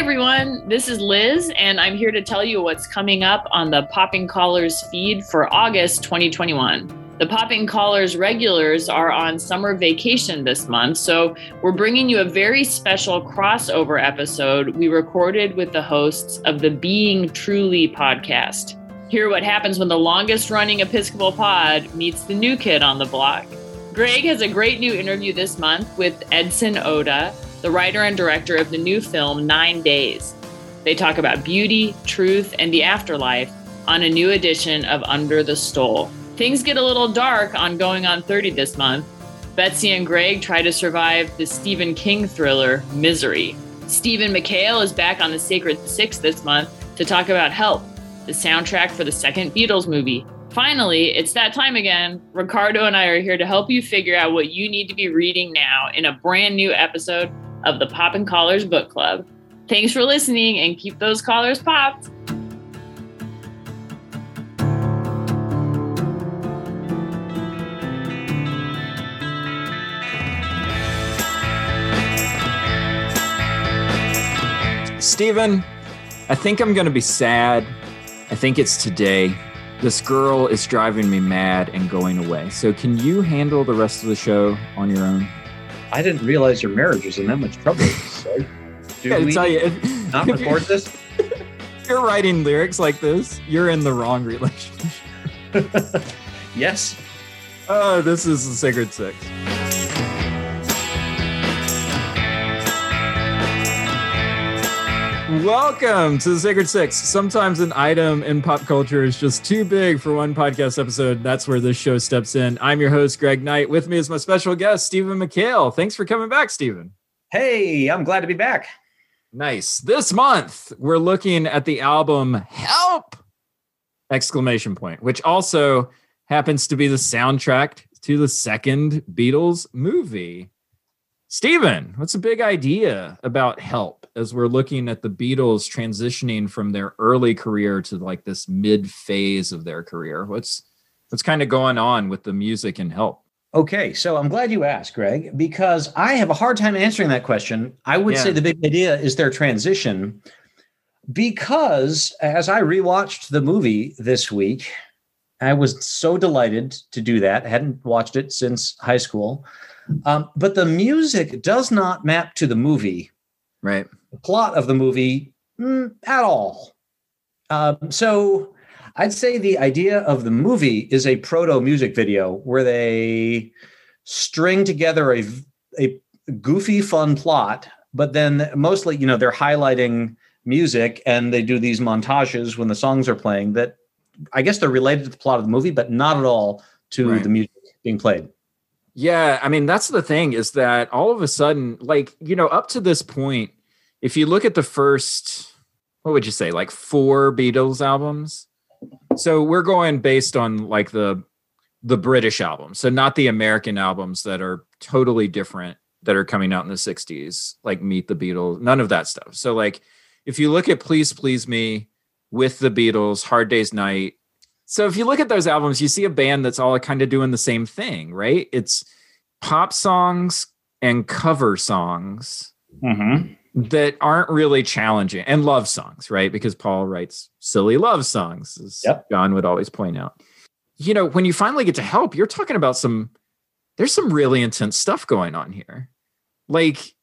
everyone. This is Liz, and I'm here to tell you what's coming up on the Popping Collars feed for August 2021. The Popping Collars regulars are on summer vacation this month, so we're bringing you a very special crossover episode we recorded with the hosts of the Being Truly podcast. Hear what happens when the longest running Episcopal pod meets the new kid on the block. Greg has a great new interview this month with Edson Oda, the writer and director of the new film Nine Days. They talk about beauty, truth, and the afterlife on a new edition of Under the Stole. Things get a little dark on Going on 30 this month. Betsy and Greg try to survive the Stephen King thriller Misery. Stephen McHale is back on the Sacred Six this month to talk about Help, the soundtrack for the second Beatles movie. Finally, it's that time again. Ricardo and I are here to help you figure out what you need to be reading now in a brand new episode of the Poppin' Collars Book Club. Thanks for listening and keep those collars popped. Stephen, I think I'm going to be sad. I think it's today. This girl is driving me mad and going away. So, can you handle the rest of the show on your own? I didn't realize your marriage was in that much trouble. So, do I we tell you, if, not record this? if you're writing lyrics like this, you're in the wrong relationship. yes. Oh, this is the Sacred Six. Welcome to the Sacred Six. Sometimes an item in pop culture is just too big for one podcast episode. That's where this show steps in. I'm your host, Greg Knight. With me is my special guest, Stephen McHale. Thanks for coming back, Stephen. Hey, I'm glad to be back. Nice. This month, we're looking at the album Help! Exclamation point, which also happens to be the soundtrack to the second Beatles movie. Steven, what's the big idea about help as we're looking at the Beatles transitioning from their early career to like this mid phase of their career? What's what's kind of going on with the music and help? Okay, so I'm glad you asked, Greg, because I have a hard time answering that question. I would Yeah. say the big idea is their transition because as I rewatched the movie this week, I was so delighted to do that. I hadn't watched it since high school. Um, but the music does not map to the movie Right. the plot of the movie mm, at all. Um, so I'd say the idea of the movie is a proto music video where they string together a, a goofy, fun plot, but then mostly, you know, they're highlighting music and they do these montages when the songs are playing that I guess they're related to the plot of the movie, but not at all to Right. the music being played. Yeah, I mean that's the thing is that all of a sudden, like you know, up to this point, if you look at the first, what would you say, like four Beatles albums? So we're going based on like the the British albums, so not the American albums that are totally different that are coming out in the '60s, like Meet the Beatles, none of that stuff. So like, if you look at Please Please Me with the Beatles, Hard Day's Night, so if you look at those albums, you see a band that's all kind of doing the same thing, right? It's pop songs and cover songs Mm-hmm. that aren't really challenging and love songs, right? Because Paul writes silly love songs, as Yep. John would always point out. You know, when you finally get to help, you're talking about some, there's some really intense stuff going on here. Like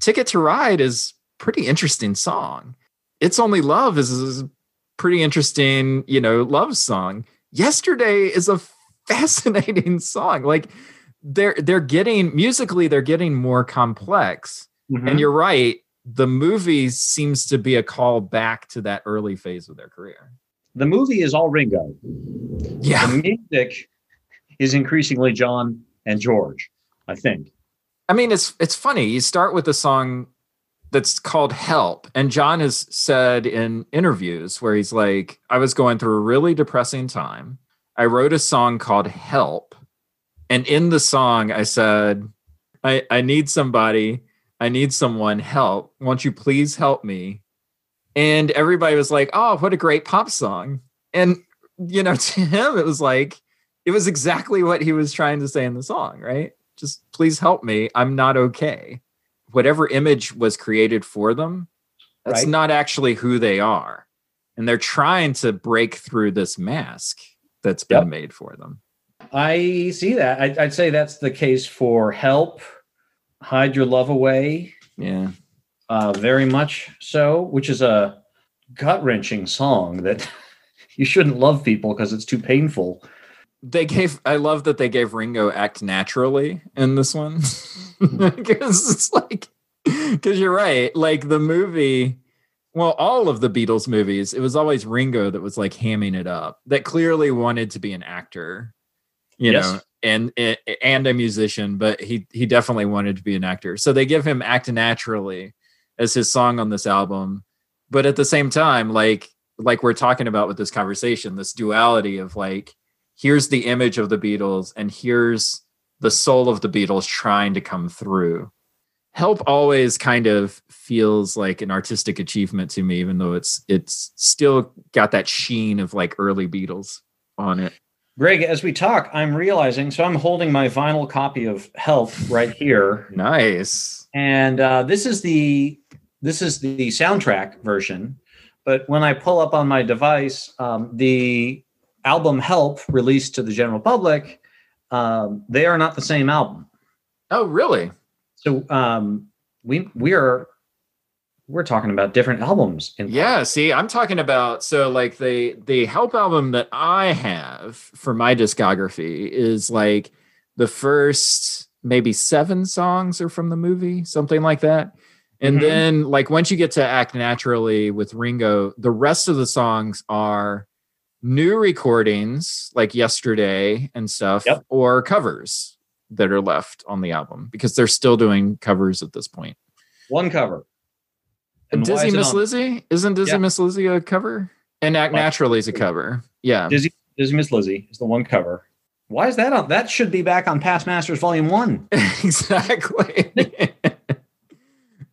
Ticket to Ride is pretty interesting song. It's Only Love is, is pretty interesting, you know, love song. Yesterday is a fascinating song. Like they're they're getting musically, they're getting more complex. Mm-hmm. And you're right. The movie seems to be a call back to that early phase of their career. the movie is all Ringo. Yeah. the music is increasingly John and George, I think. I mean, it's it's funny. You start with a song that's called Help. And John has said in interviews where he's like, I was going through a really depressing time. I wrote a song called Help. And in the song, I said, I, I need somebody. I need someone help. Won't you please help me? And everybody was like, oh, what a great pop song. And, you know, to him, it was like, it was exactly what he was trying to say in the song, right? Just please help me. I'm not okay. Whatever image was created for them That's right? not actually who they are. And they're trying to break through this mask that's been Yep. made for them. I see that. I, I'd say that's the case for Help, Hide Your Love Away, Yeah. uh, very much so, which is a gut wrenching song that you shouldn't love people because it's too painful. They gave I love that they gave Ringo act naturally in this one. Mm-hmm. Because it's like because you're right. Like the movie, well, all of the Beatles movies, it was always Ringo that was like hamming it up, that clearly wanted to be an actor, you Yes. know, and and a musician, but he he definitely wanted to be an actor. So they give him act naturally as his song on this album. But at the same time, like like we're talking about with this conversation, this duality of like, here's the image of the Beatles and here's the soul of the Beatles trying to come through. Help always kind of feels like an artistic achievement to me, even though it's it's still got that sheen of like early Beatles on it. Greg, as we talk, I'm realizing, so I'm holding my vinyl copy of Help right here. Nice. and uh, this is the this is the soundtrack version but when i pull up on my device um, the album help released to the general public um, they are not the same album Oh, really? so um, we we are we're talking about different albums in Yeah, see, I'm talking about so like the the help album that I have for my discography is like the first maybe 7 songs are from the movie, something like that. And Mhm. then like once you get to Act Naturally with Ringo, the rest of the songs are new recordings like Yesterday and stuff Yep. or covers that are left on the album because they're still doing covers at this point. one cover And And Dizzy Miss Lizzy? Isn't Dizzy Yeah. Miss Lizzy a cover? And Act What? Naturally is a cover. Yeah. Dizzy, Dizzy Miss Lizzy is the one cover. Why is that on? That should be back on Past Masters Volume One. exactly.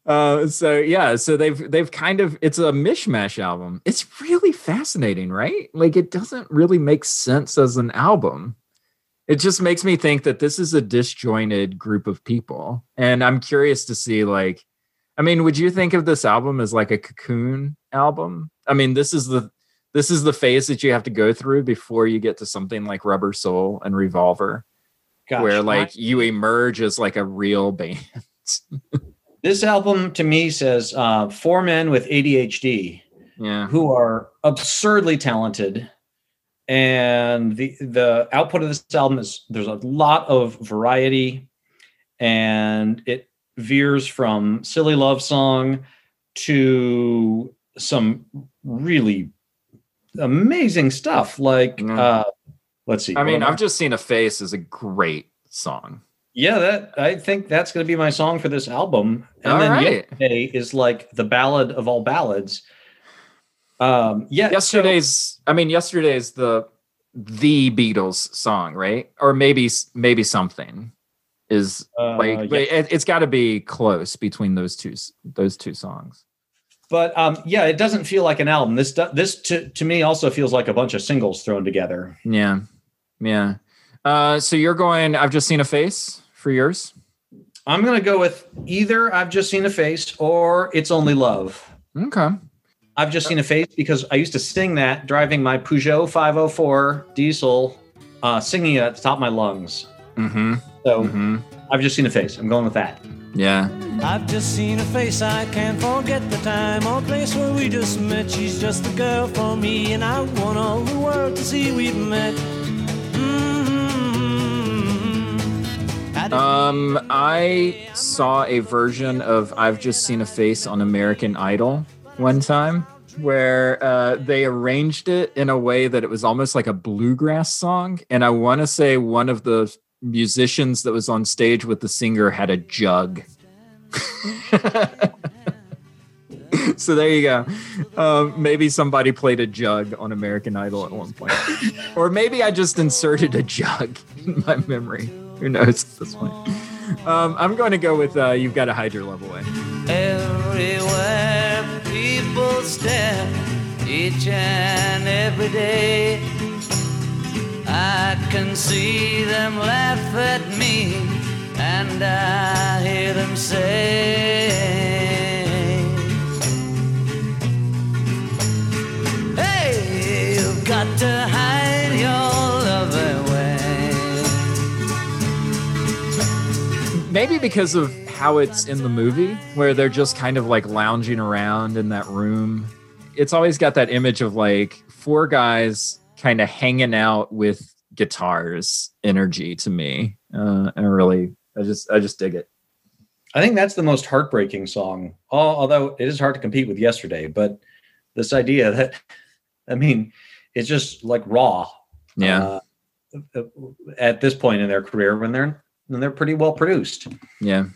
uh, so yeah, so they've they've kind of it's a mishmash album. It's really fascinating, right? Like it doesn't really make sense as an album. It just makes me think that this is a disjointed group of people. And I'm curious to see like I mean, would you think of this album as like a cocoon album? I mean, this is the this is the phase that you have to go through before you get to something like Rubber Soul and Revolver Gosh, where like you emerge as like a real band. this album to me says uh, four men with ADHD. Yeah. who are absurdly talented and the the output of this album is there's a lot of variety and it veers from silly love song to some really amazing stuff like Mhm. uh let's see I mean, I've just seen a face is a great song. yeah that i think that's going to be my song for this album and All then right. yesterday is like the ballad of all ballads um yeah so- Yesterday's I mean, yesterday's the the Beatles song, right? Or maybe maybe something is uh, like yeah. it, it's got to be close between those two those two songs. but um yeah it doesn't feel like an album this this to, to me also feels like a bunch of singles thrown together Yeah. Yeah. Uh so you're going I've just seen a face for yours? i'm gonna go with either i've just seen a face or it's only love Okay. I've just seen a face because i used to sing that driving my peugeot 504 diesel uh singing it at the top of my lungs Mhm. so Mhm. i've just seen a face i'm going with that Yeah. I've just seen a face, I can't forget the time or place where we just met. She's just the girl for me, and I want all the world to see we've met. Mm-hmm. Um, I saw a version of I've Just Seen a Face on American Idol one time where uh, they arranged it in a way that it was almost like a bluegrass song. And I want to say one of the musicians that was on stage with the singer had a jug. so there you go. Um, maybe somebody played a jug on American Idol at one point. or maybe I just inserted a jug in my memory. Who knows at this point? Um, I'm going to go with uh, You've Got to Hide Your Love Away. Everywhere simple step each and every day. I can see them laugh at me, and I hear them say, Hey, you've got to hide your love away. Maybe because of how it's in the movie, where they're just kind of like lounging around in that room. It's always got that image of like four guys kind of hanging out with guitars energy to me. Uh, and I really, I just, I just dig it. I think that's the most heartbreaking song. Although it is hard to compete with yesterday, but this idea that, I mean, it's just like raw. Yeah. Uh, at this point in their career, when they're when they're pretty well produced. Yeah.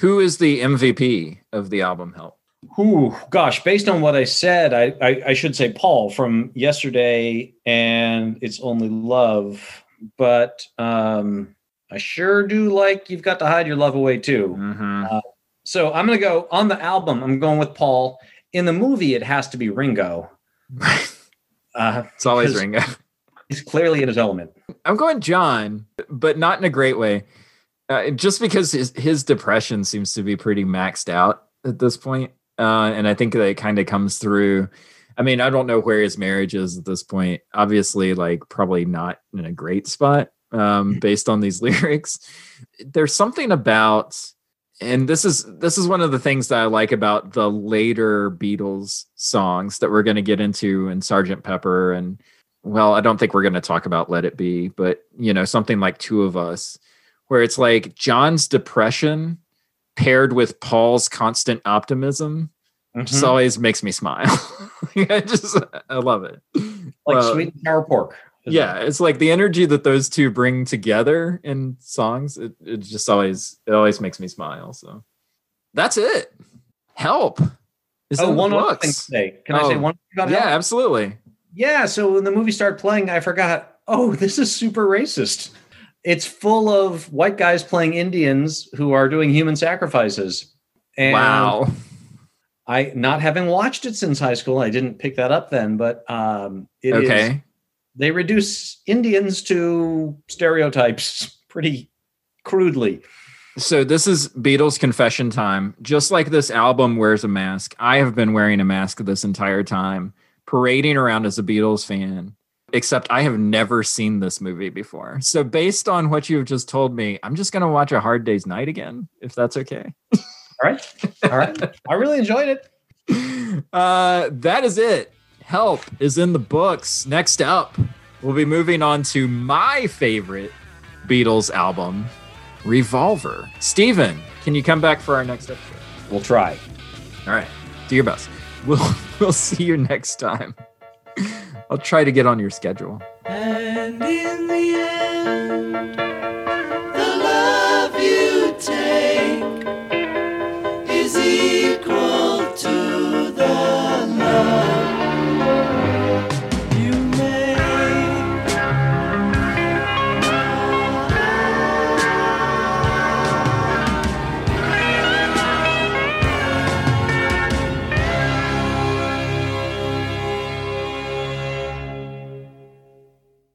Who is the MVP of the album Help? Ooh, gosh, based on what I said, I, I, I should say Paul from yesterday and It's Only Love. But um, I sure do like You've Got to Hide Your Love Away too. Mm-hmm. Uh, so I'm going to go on the album. I'm going with Paul. In the movie, it has to be Ringo. Uh, it's always Ringo. he's clearly in his element. I'm going John, but not in a great way. Uh, just because his his depression seems to be pretty maxed out at this point. Uh, and I think that it kind of comes through. I mean, I don't know where his marriage is at this point. Obviously, like probably not in a great spot um, based on these lyrics. There's something about, and this is this is one of the things that I like about the later Beatles songs that we're going to get into in Sergeant Pepper and well, I don't think we're going to talk about Let It Be, but you know, something like Two of Us, where it's like John's depression paired with Paul's constant optimism just Mhm. always makes me smile. I just, I love it. like Well, sweet and sour pork. yeah, it? it's like the energy that those two bring together in songs. It, it just always, it always makes me smile. So that's it. Help. Is Oh, one other thing to say. Can I say Oh, one thing about Yeah, Help? absolutely. Yeah, so when the movie started playing, I forgot, oh, this is super racist. It's full of white guys playing Indians who are doing human sacrifices. And wow. I not having watched it since high school, I didn't pick that up then, but um it is- Okay. they reduce Indians to stereotypes pretty crudely. So this is Beatles confession time. Just like this album wears a mask, I have been wearing a mask this entire time, parading around as a Beatles fan. Except I have never seen this movie before. So based on what you've just told me, I'm just going to watch A Hard Day's Night again, if that's okay. All right. All right. I really enjoyed it. Uh, that is it. Help is in the books. Next up, we'll be moving on to my favorite Beatles album, Revolver. Steven, can you come back for our next episode? We'll try. All right. Do your best. We'll we'll see you next time. I'll try to get on your schedule.